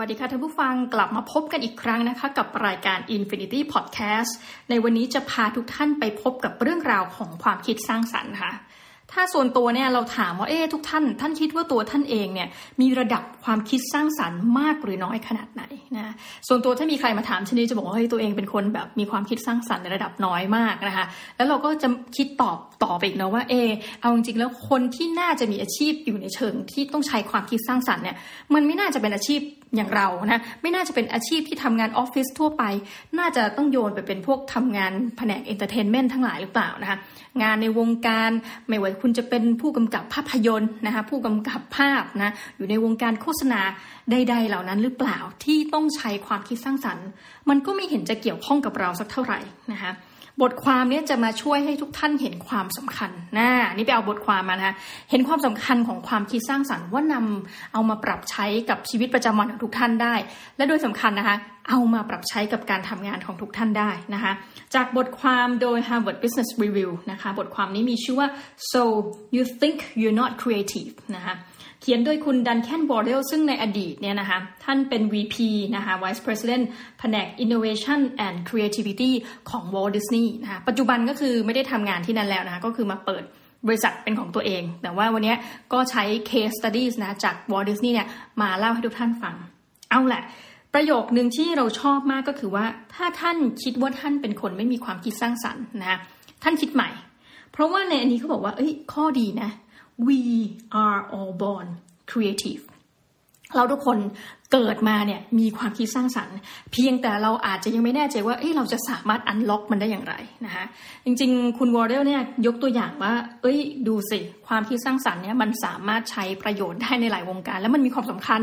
วัสดีค่ะท่านผู้ฟังกลับมาพบกันอีกครั้งนะคะ กับรายการ Infinity Podcast ในวันนี้จะพาทุกท่านไปพบกับเรื่องราวของความคิดสร้างสรรค์ค่ะ ถ้าส่วนตัวเนี่ยเราถามว่าเอ๊ทุกท่าน ท่านคิดว่าตัวท่านเองเนี่ยมีระดับความคิดสร้างสรรค์มากหรือน้อยขนาดไหนนะส่วนตัวถ้ามีใครมาถามชนิดจะบอกว่าเฮ้ยตัวเองเป็นคนแบบมีความคิดสร้างสรรค์ในระดับน้อยมากนะคะแล้วเราก็จะคิดตอบต่อไปอีกนะว่าเออเอาจริงๆแล้วคนที่น่าจะมีอาชีพอยู่ในเชิง ที่ต้องใช้ความคิดสร้างสรรค์เนี่ยมันไม่น่าจะเป็นอาชีพ อย่างเรานะไม่น่าจะเป็นอาชีพที่ทำงานออฟฟิศทั่วไป น่าจะต้องโยนไปเป็นพวกทำงานแผนก entertainment ทั้งหลายหรือเปล่านะคะงานในวงการไม่ว่าคุณจะเป็นผู้กำกับภาพยนตร์นะคะผู้กำกับภาพนะอยู่ในวงการโฆษณาใดๆเหล่านั้นหรือเปล่าที่ต้องใช้ความคิดสร้างสรรค์ มันก็ไม่เห็นจะเกี่ยวข้องกับเราสักเท่าไหร่นะคะ บทความนี้จะมาช่วยให้ทุกท่านเห็นความสำคัญนะนี่ไปเอาบทความมานะคะเห็นความสำคัญของความคิดสร้างสรรค์ว่านำเอามาปรับใช้กับชีวิตประจำวันของทุกท่านได้ และโดยสำคัญนะคะ เอามาปรับใช้กับการทำงานของทุกท่านได้นะคะ จากบทความโดย Harvard Business Review นะคะ บทความนี้มีชื่อว่า so you think you're not creative นะคะ เขียนโดยคุณดันแคนบอร์เดลซึ่งในอดีตเนี่ยนะคะท่านเป็น VP นะคะ Vice President แผนก Innovation and Creativity ของ Walt Disney นะคะปัจจุบันก็คือไม่ได้ทำงานที่นั่นแล้วนะคะก็คือมาเปิดบริษัทเป็นของตัวเอง แต่ว่าวันนี้ก็ใช้ case studies นะจาก Walt Disney เนี่ยมาเล่าให้ทุกท่านฟัง เอาแหละ ประโยคหนึ่งที่เราชอบมากก็คือว่า ถ้าท่านคิดว่าท่านเป็นคนไม่มีความคิดสร้างสรรค์นะท่านคิดใหม่ เพราะว่าในอันนี้เขาบอกว่าเอ้ยข้อดีนะ we are all born creative เราทุกคน เกิดมาเนี่ยมีความคิดสร้างสรรค์ เพียงแต่เราอาจจะยังไม่แน่ใจว่าเอ้เราจะสามารถอันล็อกมันได้อย่างไรนะคะจริงๆ คุณวอร์เดลเนี่ยยกตัวอย่างว่า เอ้ยดูสิความคิดสร้างสรรค์เนี่ยมันสามารถใช้ประโยชน์ได้ในหลายวงการ แล้วมันมีความสำคัญ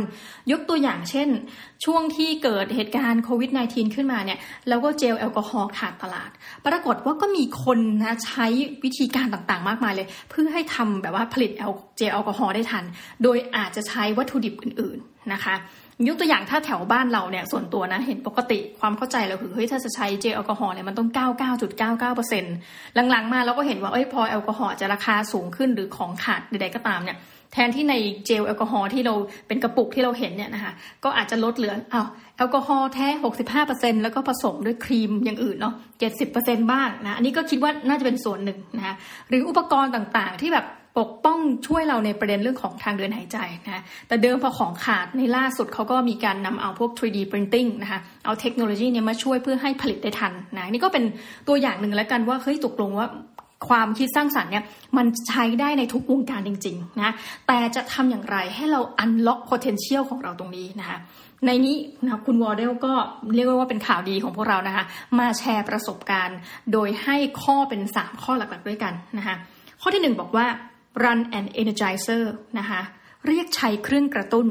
ยกตัวอย่างเช่น ช่วงที่เกิดเหตุการณ์โควิด -19 ขึ้นมาเนี่ยแล้วก็เจลแอลกอฮอล์ขาดตลาด ปรากฏว่าก็มีคนนะใช้วิธีการต่างๆ มากมายเลย เพื่อให้ทำแบบว่าผลิตเจลแอลกอฮอล์ได้ทัน โดยอาจจะใช้วัตถุดิบอื่นๆ นะคะยกตัวอย่างถ้าแถวบ้านเราเนี่ยส่วนตัวนะเห็นปกติความเข้าใจเราคือเฮ้ยถ้าจะใช้เจลแอลกอฮอล์เนี่ยมันต้อง 99.99%หลังๆ มาเราก็เห็นว่าเอ้ยพอแอลกอฮอล์จะราคาสูงขึ้นหรือของขาดใดๆก็ตามเนี่ยแทนที่ในเจลแอลกอฮอล์ที่เราเป็นกระปุกที่เราเห็นเนี่ยนะคะก็อาจจะลดเหลืออ้าวแอลกอฮอล์แท้ 65%แล้วก็ผสมด้วยครีมอย่างอื่นเนาะ70%บ้างนะอันนี้ก็คิดว่าน่าจะเป็นส่วนหนึ่งนะคะหรืออุปกรณ์ต่างๆ ที่แบบ ปกป้องช่วยเราในประเด็นเรื่องของทางเดินหายใจนะแต่เดิมพอของขาดในล่าสุดเขาก็มีการนำเอาพวก 3D printing นะคะเอาเทคโนโลยีเนี่ยมาช่วยเพื่อให้ผลิตได้ทันนะนี่ก็เป็นตัวอย่างหนึ่งแล้วกันว่าเฮ้ยตกลงว่าความคิดสร้างสรรค์เนี่ยมันใช้ได้ในทุกวงการจริงๆนะแต่จะทำอย่างไรให้เรา unlock potential ของเราตรงนี้นะคะในนี้นะคุณวอร์เดลก็เรียกว่าเป็นข่าวดีของพวกเรานะคะมาแชร์ประสบการณ์ โดยให้ข้อเป็น 3 ข้อหลักๆด้วยกันนะคะข้อที่ 1 บอกว่า run and energizer นะคะเรียกใช้เครื่องกระตุ้น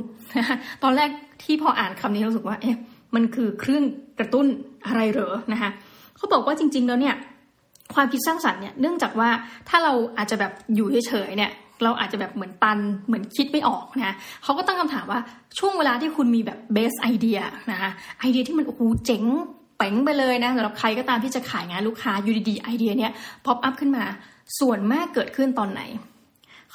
ตอนแรกที่พออ่านคำนี้รู้สึกว่าเอ๊ะมันคือเครื่องกระตุ้นอะไรเหรอนะคะเขาบอกว่าจริง ๆ แล้วเนี่ยความคิดสร้างสรรค์เนี่ยเนื่องจากว่าถ้าเราอาจจะแบบอยู่เฉยๆเนี่ยเราอาจจะแบบเหมือนตันเหมือนคิดไม่ออกนะเขาก็ตั้งคำถามว่าช่วงเวลาที่คุณมีแบบเบสไอเดียนะคะไอเดียที่มันโอ้โหเจ๋งเป๋งไปเลยนะสำหรับใครก็ตามที่จะขายงานลูกค้าอยู่ดีๆไอเดียเนี้ย pop up ขึ้นมา ส่วนมากเกิดขึ้นตอนไหน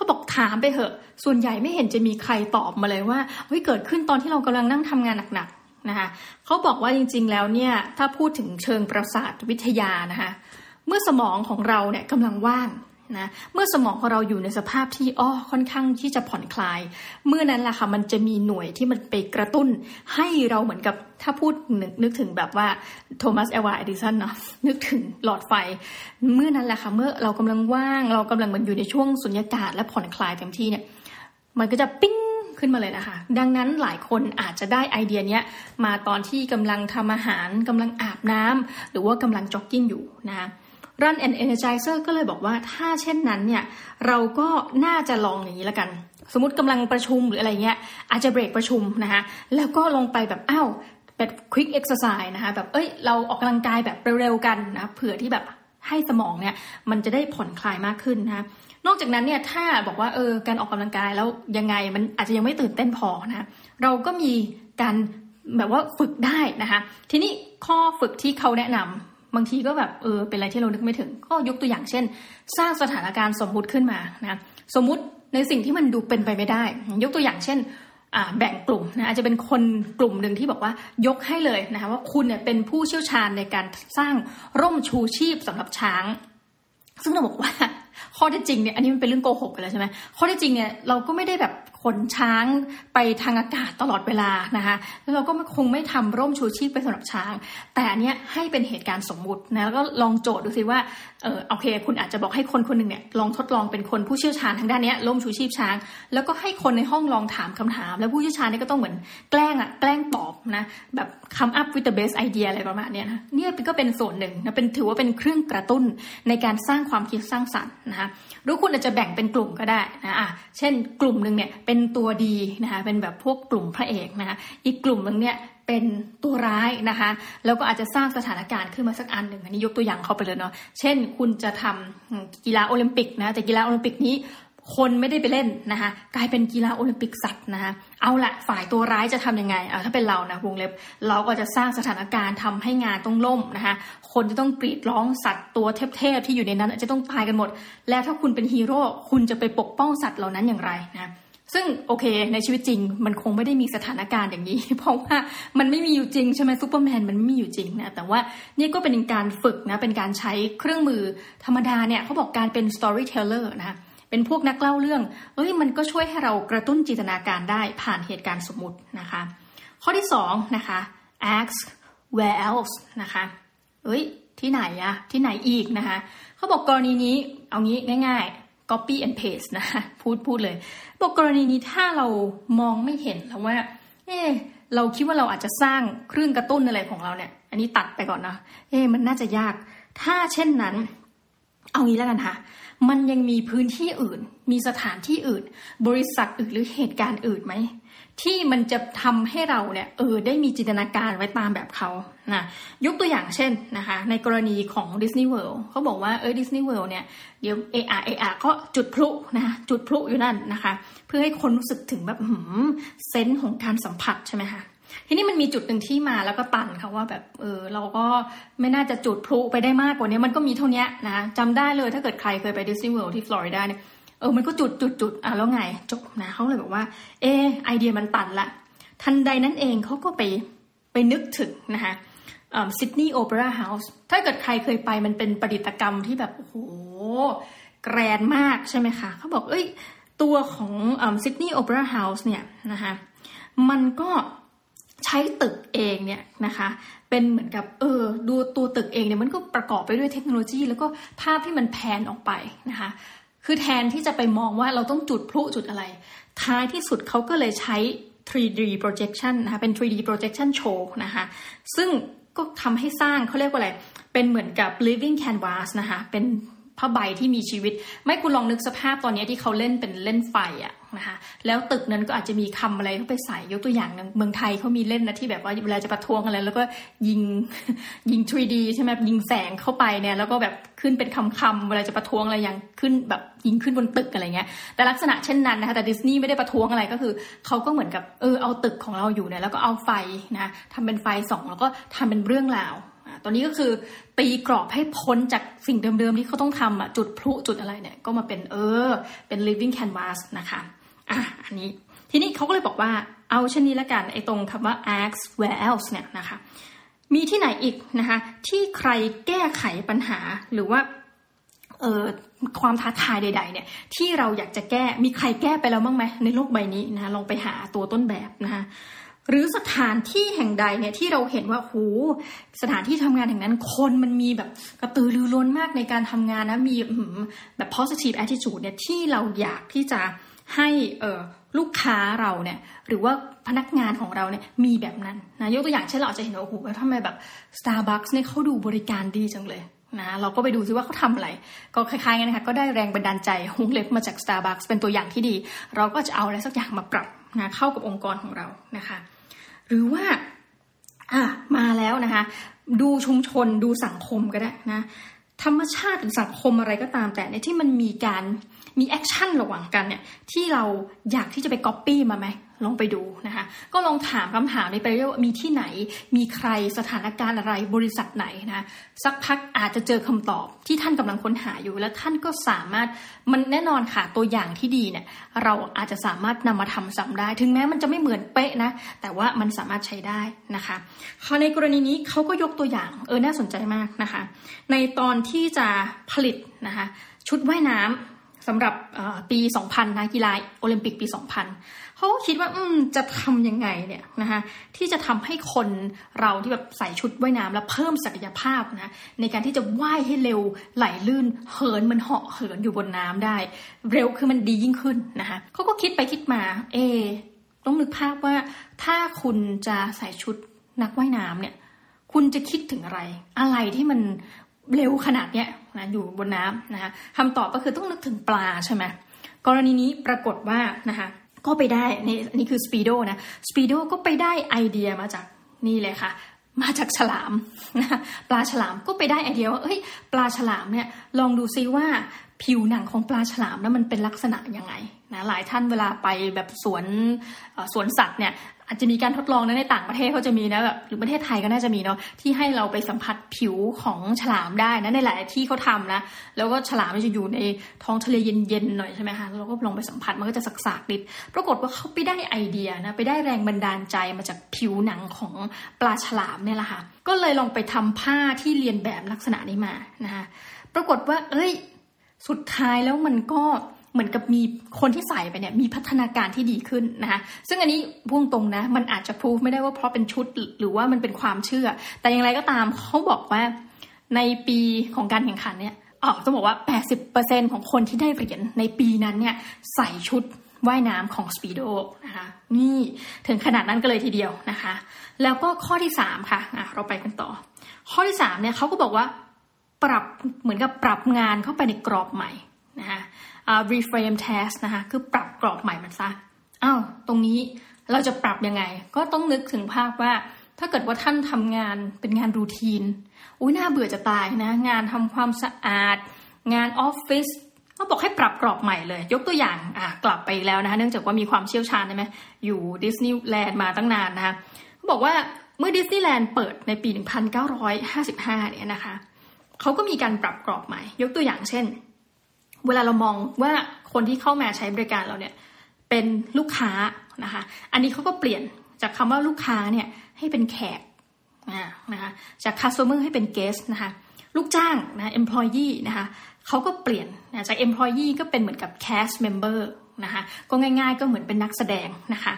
เขาบอกถามไปเหอะ ส่วนใหญ่ไม่เห็นจะมีใครตอบมาเลยว่าเฮ้ยเกิดขึ้นตอนที่เรากำลังนั่งทำงานหนักๆนะคะเขาบอกว่าจริงๆแล้วเนี่ยถ้าพูดถึงเชิงประสาทวิทยานะคะเมื่อสมองของเราเนี่ยกำลังว่าง นะเมื่อสมองของเราอยู่ในสภาพที่อ้อค่อนข้างที่จะผ่อนคลาย เมื่อนั้นแหละค่ะมันจะมีหน่วยที่มันไปกระตุ้น ให้เราเหมือนกับถ้าพูดนึกนึกถึงแบบว่าโทมัสเอวาเอดิสันเนาะนึกถึงหลอดไฟ เมื่อนั้นแหละค่ะเมื่อเรากำลังว่าง เรากำลังเหมือนอยู่ในช่วงสุญญากาศและผ่อนคลายเต็มที่เนี่ยมันก็จะปิ้งขึ้นมาเลยนะคะ ดังนั้นหลายคนอาจจะได้ไอเดียเนี้ยมาตอนที่กำลังทำอาหารกำลังอาบน้ำหรือว่ากำลังจ็อกกิ้งอยู่นะคะ Run and Energizer ก็เลยบอกว่าถ้าเช่นนั้นเนี่ยเราก็น่าจะลองอย่างนี้ละกัน สมมติกำลังประชุมหรืออะไรเงี้ยอาจจะเบรกประชุมนะคะแล้วก็ลงไปแบบอ้าวแบบ quick exercise นะคะแบบเอ้ยเราออกกำลังกายแบบเร็วๆกันนะเผื่อที่แบบให้สมองเนี่ยมันจะได้ผ่อนคลายมากขึ้นนะนอกจากนั้นเนี่ยถ้าบอกว่าเออการออกกำลังกายแล้วยังไงมันอาจจะยังไม่ตื่นเต้นพอนะเราก็มีการแบบว่าฝึกได้นะคะทีนี้ข้อฝึกที่เขาแนะนำ บางทีก็แบบเออเป็นอะไรที่เรานึกไม่ถึง ก็ยกตัวอย่างเช่น สร้างสถานการณ์สมมุติขึ้นมานะสมมุติในสิ่งที่มันดูเป็นไปไม่ได้ ยกตัวอย่างเช่นแบ่งกลุ่มนะอาจจะเป็นคนกลุ่มหนึ่งที่บอกว่ายกให้เลยนะคะว่าคุณเนี่ยเป็นผู้เชี่ยวชาญในการสร้างร่มชูชีพสำหรับช้าง ซึ่งเราบอกว่าข้อที่จริงเนี่ยอันนี้มันเป็นเรื่องโกหกกันแล้วใช่ไหมข้อที่จริงเนี่ยเราก็ไม่ได้แบบ ขนช้างไปทางอากาศตลอดเวลานะคะแล้วเราก็คงไม่ทำร่มชูชีพไปสำหรับช้าง แต่อันเนี้ยให้เป็นเหตุการณ์สมมุตินะแล้วก็ลองโจทย์ดูสิว่าเออโอเค คุณอาจจะบอกให้คนคนหนึ่งเนี่ยลองทดลองเป็นคนผู้เชี่ยวชาญทางด้านนี้ร่มชูชีพช้าง แล้วก็ให้คนในห้องลองถามคำถาม แล้วผู้เชี่ยวชาญนี่ก็ต้องเหมือนแกล้งอะแกล้งตอบนะแบบ คำ up with the best idea อะไรประมาณนี้นะเนี่ยก็เป็นส่วนหนึ่งนะเป็นถือว่าเป็นเครื่องกระตุ้นในการสร้างความคิดสร้างสรรค์นะคะหรือคุณอาจจะแบ่งเป็นกลุ่มก็ได้นะอะเช่นกลุ่มหนึ่งเนี่ยเป็นตัวดีนะคะเป็นแบบพวกกลุ่มพระเอกนะคะอีกกลุ่มหนึ่งเนี่ยเป็นตัวร้ายนะคะ แล้วก็อาจจะสร้างสถานการณ์ขึ้นมาสักอันหนึ่งอันนี้ยกตัวอย่างเข้าไปเลยเนาะเช่น คุณจะทำกีฬาโอลิมปิกนะแต่กีฬาโอลิมปิกนี้ คนไม่ได้ไปเล่นนะคะกลายเป็นกีฬาโอลิมปิกสัตว์นะคะเอาละฝ่ายตัวร้ายจะทํำยังไงอ่าถ้าเป็นเรานะวงเล็บ เราก็จะสร้างสถานการณ์ทำให้งานต้องล่มนะคะคนจะต้องกรีดร้องสัตว์ตัวเทพๆที่อยู่ในนั้นจะต้องตายกันหมด และถ้าคุณเป็นฮีโร่คุณจะไปปกป้องสัตว์เหล่านั้นอย่างไรนะซึ่งโอเค ในชีวิตจริง มันคงไม่ได้มีสถานการณ์อย่างนี้ เพราะว่ามันไม่มีอยู่จริงใช่ไหมซูเปอร์แมนมันไม่มีอยู่จริงนะแต่ว่านี่ก็เป็นการฝึกนะเป็นการใช้เครื่องมือธรรมดาเนี่ยเขาบอกการเป็น storyteller นะ เป็นพวกนักเล่าเรื่อง เอ้ยมันก็ช่วยให้เรากระตุ้นจินตนาการได้ผ่านเหตุการณ์สมมุตินะคะ ข้อที่สองนะคะ ask where else นะคะเอ้ยที่ไหนอะที่ไหนอีกนะคะเขาบอกกรณีนี้เอางี้ง่าย ๆ copy and paste นะคะพูดพูดเลยบอกกรณีนี้ถ้าเรามองไม่เห็นแล้วว่าเออเราคิดว่าเราอาจจะสร้างเครื่องกระตุ้นอะไรของเราเนี่ย อันนี้ตัดไปก่อนนะเออมันน่าจะยาก ถ้าเช่นนั้น เอางี้แล้วกันค่ะ มันยังมีพื้นที่อื่น มีสถานที่อื่น บริษัทอื่นหรือเหตุการณ์อื่นไหมที่มันจะทำให้เราเนี่ยเออได้มีจินตนาการไว้ตามแบบเขานะยกตัวอย่างเช่นนะคะในกรณีของดิสนีย์เวิลด์เขาบอกว่าเออดิสนีย์เวิลด์เนี่ยเดี๋ยวเออาเออาก็จุดพลุนะจุดพลุอยู่นั่นนะคะ เพื่อให้คนรู้สึกถึงแบบหืม sense ของการสัมผัสใช่ไหมคะ ทีนี้มันมีจุดหนึ่งที่มาแล้วก็ตันค่ะว่าแบบเออเราก็ไม่น่าจะจุดพลุไปได้มากกว่านี้มันก็มีเท่านี้นะจำได้เลยถ้าเกิดใครเคยไปดิสนีย์เวิลด์ที่ฟลอริดาเนี่ยเออมันก็จุดจุดจุดอะแล้วไงจบนะเขาเลยบอกว่า เออไอเดียมันตันละ ทันใดนั้นเองเขาก็ไปไปนึกถึงนะคะซิดนีย์โอเปร่าเฮาส์ถ้าเกิดใครเคยไปมันเป็นประดิษฐกรรมที่แบบ โอ้โห grand มากใช่ไหมคะเขาบอกเอ้ย ตัวของซิดนีย์โอเปร่าเฮาส์เนี่ยนะคะมันก็ ใช้ตึกเองเนี่ยนะคะเป็นเหมือนกับเออดูตัวตึกเองเนี่ยมันก็ประกอบไปด้วยเทคโนโลยี แล้วก็ภาพที่มัน pan ออกไปนะคะคือแทนที่จะไปมองว่าเราต้องจุดพลุจุดอะไร ท้ายที่สุดเขาก็เลยใช้ 3D projection นะคะเป็น 3D projection show นะคะซึ่งก็ทำให้สร้างเขาเรียกว่าอะไร เป็นเหมือนกับ living canvas นะคะเป็น ผ้าใบที่มีชีวิต ไม่คุณลองนึกสภาพตอนนี้ที่เขาเล่นเป็นเล่นไฟอะนะคะแล้วตึกนั้นก็อาจจะมีคำอะไรเข้าไปใส่ยกตัวอย่างเมืองไทยเขามีเล่นนะที่แบบว่าเวลาจะประท้วงอะไรแล้วก็ยิงยิง 3D ใช่ไหมยิงแสงเข้าไปเนี่ยแล้วก็แบบขึ้นเป็นคำคำเวลาจะประท้วงอะไรอย่างขึ้นแบบยิงขึ้นบนตึกอะไรเงี้ยแต่ลักษณะเช่นนั้นนะคะแต่ดิสนีย์ไม่ได้ประท้วงอะไรก็คือเขาก็เหมือนกับเออเอาตึกของเราอยู่เนี่ยแล้วก็เอาไฟนะทำเป็นไฟส่องแล้วก็ทำเป็นเรื่องราว ตอนนี้ก็คือตีกรอบให้พ้นจากสิ่งเดิมๆที่เขาต้องทำอะจุดพลุจุดอะไรเนี่ย ก็มาเป็นเออ เป็น living canvas นะคะอะอันนี้ทีนี้เขาก็เลยบอกว่าเอาเช่นนี้ละกันไอ้ตรงคำว่า ask where else เนี่ยนะคะ มีที่ไหนอีกนะคะ ที่ใครแก้ไขปัญหาหรือว่าเอ่อความท้าทายใด ๆ เนี่ย ที่เราอยากจะแก้มีใครแก้ไปแล้วบ้างไหมในโลกใบนี้นะะลองไปหาตัวต้นแบบนะคะ หรือสถานที่แห่งใดเนี่ยที่เราเห็นว่าโหสถานที่ทำงานแห่งนั้นคนมันมีแบบกระตือรือร้นมากในการทำงานนะมีแบบ positive attitude เนี่ยที่เราอยากที่จะให้เออลูกค้าเราเนี่ยหรือว่าพนักงานของเราเนี่ยมีแบบนั้นนะยกตัวอย่างเช่นเราอาจจะเห็นว่าโอ้โหทำไมแบบ Starbucks เนี่ยเขาดูบริการดีจังเลยนะเราก็ไปดูซิว่าเขาทำอะไร ก็คล้ายๆกันนะคะก็ได้แรงบันดาลใจวงเล็บมาจาก Starbucks เป็นตัวอย่างที่ดี เราก็จะเอาอะไรสักอย่างมาปรับนะเข้ากับองค์กรของเรานะคะ หรือว่าอะมาแล้วนะคะ ดูชุมชนดูสังคมก็ได้นะธรรมชาติหรือสังคมอะไรก็ตามแต่ในที่มันมีการมี action ระหว่างกันเนี่ยที่เราอยากที่จะไปก๊อปปี้มาไหม ลองไปดูนะคะ ก็ลองถามคำถามนี้ไปเรื่อยว่ามีที่ไหน มีใครสถานการณ์อะไรบริษัทไหนนะสักพักอาจจะเจอคำตอบที่ท่านกำลังค้นหาอยู่ และท่านก็สามารถมันแน่นอนค่ะตัวอย่างที่ดีเนี่ยเราอาจจะสามารถนำมาทำซ้ำได้ ถึงแม้มันจะไม่เหมือนเป๊ะนะ แต่ว่ามันสามารถใช้ได้นะคะในกรณีนี้เขาก็ยกตัวอย่างเออน่าสนใจมากนะคะ ในตอนที่จะผลิตนะคะชุดว่ายน้ำสำหรับปี 2000นะกีฬาโอลิมปิกปี 2000 เขาก็คิดว่า อืมจะทำยังไงเนี่ยนะคะที่จะทำให้คนเราที่แบบใส่ชุดว่ายน้ำแล้วเพิ่มศักยภาพนะในการที่จะว่ายให้เร็วไหลลื่นเหินมันเหาะเหินอยู่บนน้ำได้ เร็วคือมันดียิ่งขึ้นนะคะเขาก็คิดไปคิดมา เอ ต้องนึกภาพว่า ถ้าคุณจะใส่ชุดนักว่ายน้ำเนี่ย คุณจะคิดถึงอะไร อะไรที่มันเร็วขนาดเนี้ยนะอยู่บนน้ำนะคะคำตอบก็คือต้องนึกถึงปลาใช่ไหมกรณีนี้ปรากฏว่านะคะ ก็ไปได้นี่นี่คือสปีโดนะสปีโดก็ไปได้ไอเดียมาจากนี่เลยค่ะ มาจากฉลามนะปลาฉลามก็ไปได้ไอเดียว่าเอ้ยปลาฉลามเนี่ยลองดูซิว่าผิวหนังของปลาฉลามนั้นมันเป็นลักษณะยังไง นะหลายท่านเวลาไปแบบสวนสวนสัตว์เนี่ยอาจจะมีการทดลองนะในต่างประเทศเขาจะมีนะแบบหรือประเทศไทยก็น่าจะมีเนาะที่ให้เราไปสัมผัสผิวของฉลามได้นะในหลายที่เขาทำนะแล้วก็ฉลามมันจะอยู่ในท้องทะเลเย็นๆหน่อยใช่ไหมคะเราก็ลองไปสัมผัสมันก็จะสักๆนิดปรากฏว่าเขาไปได้ไอเดียนะไปได้แรงบันดาลใจมาจากผิวหนังของปลาฉลามเนี่ยแหละค่ะก็เลยลองไปทำผ้าที่เรียนแบบลักษณะนี้มานะคะปรากฏว่าเอ้ยสุดท้ายแล้วมันก็ เหมือนกับมีคนที่ใส่ไปเนี่ยมีพัฒนาการที่ดีขึ้นนะคะซึ่งอันนี้พุ่งตรงนะมันอาจจะพูดไม่ได้ว่าเพราะเป็นชุดหรือว่ามันเป็นความเชื่อ แต่อย่างไรก็ตามเขาบอกว่าในปีของการแข่งขันเนี่ยอ๋อต้องบอกว่า 80%ของคนที่ได้เหรียญในปีนั้นเนี่ยใส่ชุดว่ายน้ำของสปีโดนะคะนี่ถึงขนาดนั้นก็เลยทีเดียวนะคะ แล้วก็ข้อที่ 3 ค่ะะเราไปกันต่อ ข้อที่3เนี่ยเขาก็บอกว่าปรับเหมือนกับปรับงานเข้าไปในกรอบใหม่นะคะ reframe task นะคะคือปรับกรอบใหม่มันซะอ้าวตรงนี้เราจะปรับยังไง ก็ต้องนึกถึงภาพว่า ถ้าเกิดว่าท่านทำงานเป็นงานรูทีนอุ้ยน่าเบื่อจะตายนะ งานทำความสะอาด งานออฟฟิศเขาบอกให้ปรับกรอบใหม่เลย ยกตัวอย่างอะกลับไปแล้วนะคะเนื่องจากว่ามีความเชี่ยวชาญใช่ไหมอยู่ดิสนีย์แลนด์มาตั้งนานนะคะเขาบอกว่าเมื่อดิสนีย์แลนด์เปิดในปี 1955 เนี่ยนะคะเขาก็มีการปรับกรอบใหม่ ยกตัวอย่างเช่น เวลาเรามองว่าคนที่เข้ามาใช้บริการเราเนี่ยเป็นลูกค้านะคะ อันนี้เขาก็เปลี่ยนจากคำว่าลูกค้าเนี่ยให้เป็นแขกนะคะจาก customer ให้เป็น guest นะคะลูกจ้างนะ employee นะคะเขาก็เปลี่ยนนะจาก employee ก็เป็นเหมือนกับ cast member นะคะก็ง่ายๆก็เหมือนเป็นนักแสดงนะคะ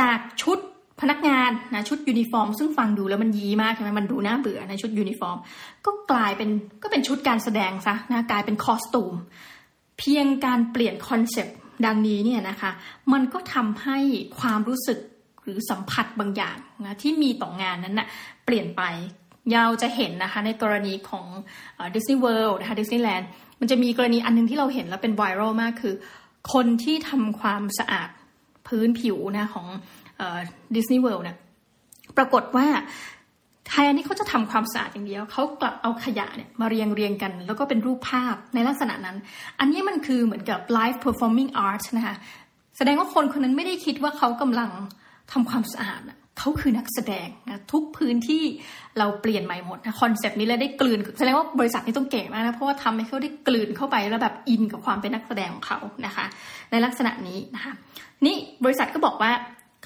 จากชุด พนักงานนะชุดยูนิฟอร์ม ซึ่งฟังดูแล้วมันยี้มากใช่ไหมมันดูน่าเบื่อในชุดยูนิฟอร์ม ก็กลายเป็นก็เป็นชุดการแสดงซะนะกลายเป็น costume เพียงการเปลี่ยน concept ดังนี้เนี่ยนะคะมันก็ทำให้ความรู้สึกหรือสัมผัสบางอย่างนะที่มีต่องานนั้นน่ะเปลี่ยนไปอย่างเราจะเห็นนะคะในกรณีของดิสนีย์เวิลด์นะคะดิสนีย์แลนด์มันจะมีกรณีอันนึงที่เราเห็นแล้วเป็น viral มากคือ คนที่ทำความสะอาดพื้นผิวนะของ ดิสนีย์เวิลด์เนี่ยปรากฏว่าแทนที่เขาจะทำความสะอาดอย่างเดียว เขากลับเอาขยะเนี่ยมาเรียงเรียงกัน แล้วก็เป็นรูปภาพในลักษณะนั้น อันนี้มันคือเหมือนกับ live performing art นะคะแสดงว่าคนคนนั้นไม่ได้คิดว่าเขากำลังทำความสะอาดเขาคือนักแสดงนะทุกพื้นที่เราเปลี่ยนใหม่หมดนะ concept นี้เลยได้กลืนแสดงว่าบริษัทนี้ต้องเก่งมากนะเพราะว่าทำให้เขาได้กลืนเข้าไปแล้วแบบอินกับความเป็นนักแสดงของเขานะคะ ในลักษณะนี้นะคะนี่บริษัทก็บอกว่า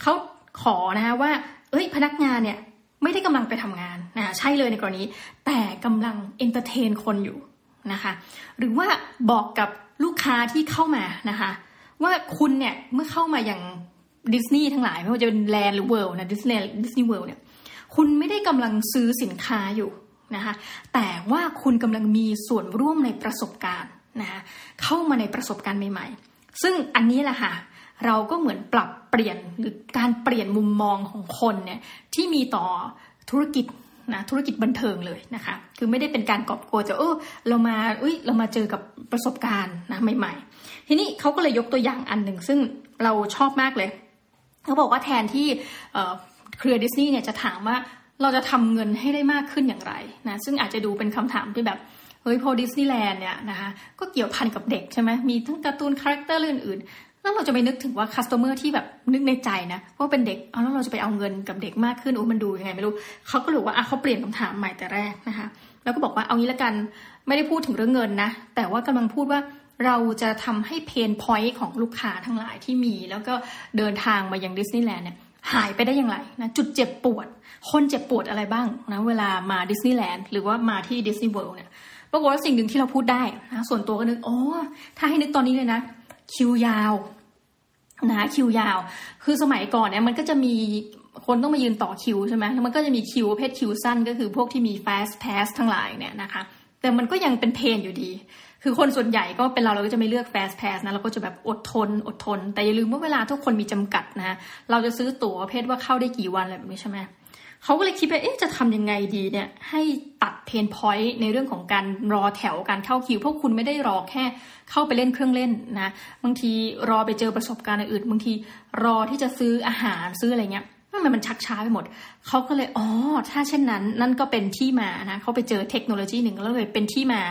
เขาขอนะคะว่า เอ้ยพนักงานเนี่ยไม่ได้กำลังไปทำงานนะใช่เลยในกรณี แต่กำลัง entertain คนอยู่นะคะ หรือว่าบอกกับลูกค้าที่เข้ามานะคะ ว่าคุณเนี่ยเมื่อเข้ามาอย่างดิสนีย์ทั้งหลายไม่ว่าจะเป็นแลนด์หรือเวิลด์นะดิสนีย์ดิสนีย์เวิลด์เนี่ยคุณไม่ได้กำลังซื้อสินค้าอยู่นะคะ แต่ว่าคุณกำลังมีส่วนร่วมในประสบการณ์นะคะเข้ามาในประสบการณ์ใหม่ ๆ ซึ่งอันนี้แหละค่ะ เราก็เหมือนปรับเปลี่ยนหรือการเปลี่ยนมุมมองของคนเนี่ยที่มีต่อธุรกิจนะธุรกิจบันเทิงเลยนะคะ คือไม่ได้เป็นการกอบโกยจะเออเรามาเอ้ยเรามาเจอกับประสบการณ์นะใหม่ ๆ ทีนี้เขาก็เลยยกตัวอย่างอันหนึ่งซึ่งเราชอบมากเลยเขาบอกว่าแทนที่เครือดิสนีย์เนี่ยจะถามว่าเราจะทำเงินให้ได้มากขึ้นอย่างไรนะซึ่งอาจจะดูเป็นคำถามที่แบบเฮ้ยพอดิสนีย์แลนด์เนี่ยนะคะก็เกี่ยวพันกับเด็กใช่ไหมมีทั้งการ์ตูน character เรื่องอื่น แล้วเราจะไปนึกถึงว่า customer ที่แบบนึกในใจนะว่าเป็นเด็กเอาแล้วเราจะไปเอาเงินกับเด็กมากขึ้นโอ้มันดูยังไงไม่รู้เขาก็รู้ว่าอะเขาเปลี่ยนคำถามใหม่แต่แรกนะคะ แล้วก็บอกว่าเอางี้ละกันไม่ได้พูดถึงเรื่องเงินนะ แต่ว่ากำลังพูดว่าเราจะทำให้ pain point ของลูกค้าทั้งหลายที่มี แล้วก็เดินทางมายังดิสนีย์แลนด์เนี่ยหายไปได้อย่างไรนะจุดเจ็บปวด คนเจ็บปวดอะไรบ้างนะเวลามาดิสนีย์แลนด์หรือว่ามาที่ดิสนีย์เวิลด์เนี่ยปรากฏว่าสิ่งหนึ่งที่เราพูดได้นะส่วนตัวก็นึกโอ้ถ้าให้นึกตอนนี้เลยนะ คิวยาวนะคิวยาว คือสมัยก่อนเนี่ยมันก็จะมีคนต้องมายืนต่อคิวใช่ไหมแล้วมันก็จะมีคิว pass คิวสั้นก็คือพวกที่มี fast pass ทั้งหลายเนี่ยนะคะ แต่มันก็ยังเป็น pain อยู่ดี คือคนส่วนใหญ่ก็เป็นเราเราก็จะไม่เลือก fast pass นะเราก็จะแบบอดทนอดทน แต่อย่าลืมว่าเวลาทุกคนมีจำกัดนะ เราจะซื้อตั๋ว pass ว่าเข้าได้กี่วันอะไรแบบนี้ใช่ไหม เขาก็เลยคิดว่าเอ๊ะจะทำยังไงดีเนี่ยให้ตัด pain point ในเรื่องของการรอแถวการเข้าคิวเพราะคุณไม่ได้รอแค่เข้าไปเล่นเครื่องเล่นนะบางทีรอไปเจอประสบการณ์อื่นบางทีรอที่จะซื้ออาหารซื้ออะไรเงี้ยมันมันชักช้าไปหมด เขาก็เลย อ๋อ ถ้าเช่นนั้น นั่นก็เป็นที่มานะ เขาไปเจอเทคโนโลยีหนึ่งแล้วเลยเป็นที่มา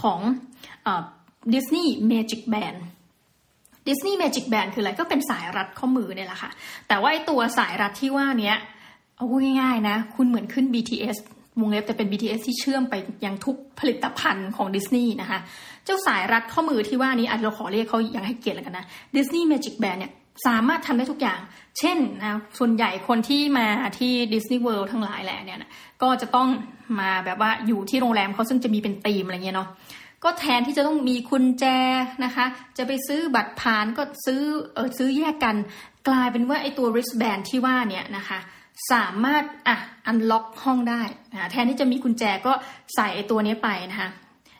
ของ Disney MagicBand Disney MagicBand คืออะไร ก็เป็นสายรัดข้อมือเนี่ยแหละค่ะ แต่ว่าไอตัวสายรัดที่ว่านี้ เอาง่ายๆนะ คุณเหมือนขึ้น BTS วงเล็บแต่เป็น BTS ที่เชื่อมไปยังทุกผลิตภัณฑ์ของดิสนีย์นะคะ เจ้าสายรัดข้อมือที่ว่านี้อาจจะเราขอเรียกเขาอย่างให้เกียรติแล้วกันนะ Disney MagicBand เนี่ยสามารถทำได้ทุกอย่าง เช่นนะส่วนใหญ่คนที่มาที่ดิสนีย์เวิลด์ทั้งหลายแหละเนี่ยนะก็จะต้องมาแบบว่าอยู่ที่โรงแรมเขาซึ่งจะมีเป็นธีมอะไรเงี้ยเนาะก็แทนที่จะต้องมีคุณแจนะคะ จะไปซื้อบัตรผ่านก็ซื้อเออซื้อแยกกัน กลายเป็นว่าไอตัว wristband ที่ว่าเนี่ยนะคะ สามารถอะอันล็อกห้องได้นะแทนที่จะมีกุญแจก็ใส่ไอตัวนี้ไปนะคะ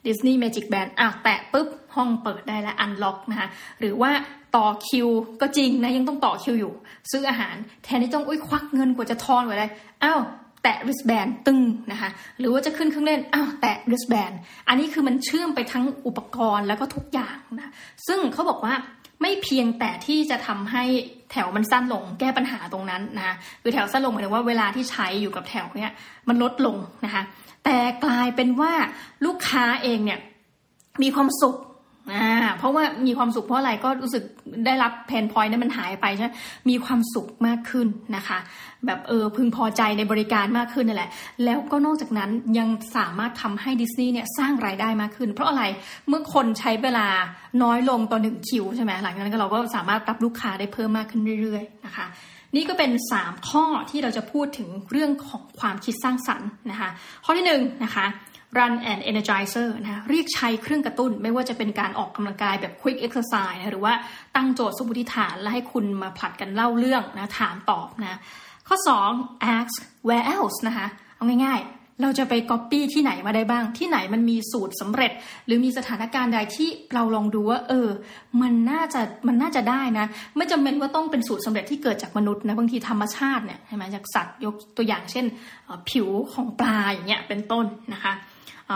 Disney Magic Band อะแตะปุ๊บห้องเปิดได้แล้วอันล็อกนะคะหรือว่าต่อคิวก็จริงนะยังต้องต่อคิวอยู่ ซื้ออาหารแทนที่ต้องอุ้ยควักเงินกว่าจะทอนกว่าได้อ้าวแตะ wristband ตึงนะคะหรือว่าจะขึ้นเครื่องเล่นอ้าวแตะ wristband อันนี้คือมันเชื่อมไปทั้งอุปกรณ์แล้วก็ทุกอย่างนะซึ่งเขาบอกว่า ไม่เพียงแต่ที่จะทำให้แถวมันสั้นลงแก้ปัญหาตรงนั้นนะคือแถวสั้นลงหมายถึงว่าเวลาที่ใช้อยู่กับแถวเนี้ยมันลดลงนะคะแต่กลายเป็นว่าลูกค้าเองเนี่ยมีความสุข อ่าเพราะว่ามีความสุขเพราะอะไรก็รู้สึกได้รับเพนพอยต์นั้นมันหายไปใช่ไหมมีความสุขมากขึ้นนะคะ แบบเออพึงพอใจในบริการมากขึ้นนั่นแหละ แล้วก็นอกจากนั้นยังสามารถทำให้ดิสนีย์เนี่ยสร้างรายได้มากขึ้น เพราะอะไรเมื่อคนใช้เวลาน้อยลงต่อหนึ่งคิวใช่ไหมหลังจากนั้นเราก็สามารถรับลูกค้าได้เพิ่มมากขึ้นเรื่อยๆนะคะนี่ก็เป็น 3 ข้อที่เราจะพูดถึงเรื่องของความคิดสร้างสรรค์นะคะ ข้อที่1นนะคะ run and energizer นะเรียกใช้เครื่องกระตุ้น ไม่ว่าจะเป็นการออกกำลังกายแบบ quick exercise นะหรือว่าตั้งโจทย์สมมติฐานแล้วให้คุณมาผลัดกันเล่าเรื่องนะถามตอบนะข้อ 2 ask where else นะคะเอาง่ายๆ เราจะไป copy ที่ไหนมาได้บ้าง ที่ไหนมันมีสูตรสำเร็จ หรือมีสถานการณ์ใดที่เราลองดูว่า เออ มันน่าจะมันน่าจะได้นะไม่จำเป็นว่าต้องเป็นสูตรสำเร็จที่เกิดจากมนุษย์นะบางทีธรรมชาติเนี่ยใช่ไหมจากสัตว์ยกตัวอย่างเช่น ผิวของปลาอย่างเงี้ยเป็นต้นนะคะ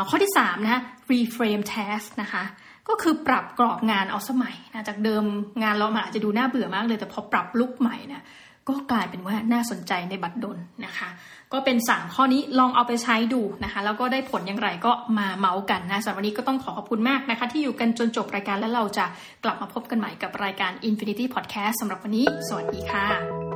ข้อที่3นะ reframe task นะคะก็คือปรับกรอบงานเอาสมัยนะจากเดิมงานเราอาจจะดูน่าเบื่อมากเลย แต่พอปรับลุกใหม่นะก็กลายเป็นว่าน่าสนใจในบัตรดลนะคะ ก็เป็น 3 ข้อนี้ลองเอาไปใช้ดูนะคะ แล้วก็ได้ผลอย่างไรก็มาเมาส์กันนะสำหรับวันนี้ก็ต้องขอขอบคุณมากนะคะ ที่อยู่กันจนจบรายการแล้วเราจะกลับมาพบกันใหม่กับรายการ Infinity Podcast สำหรับวันนี้ สวัสดีค่ะ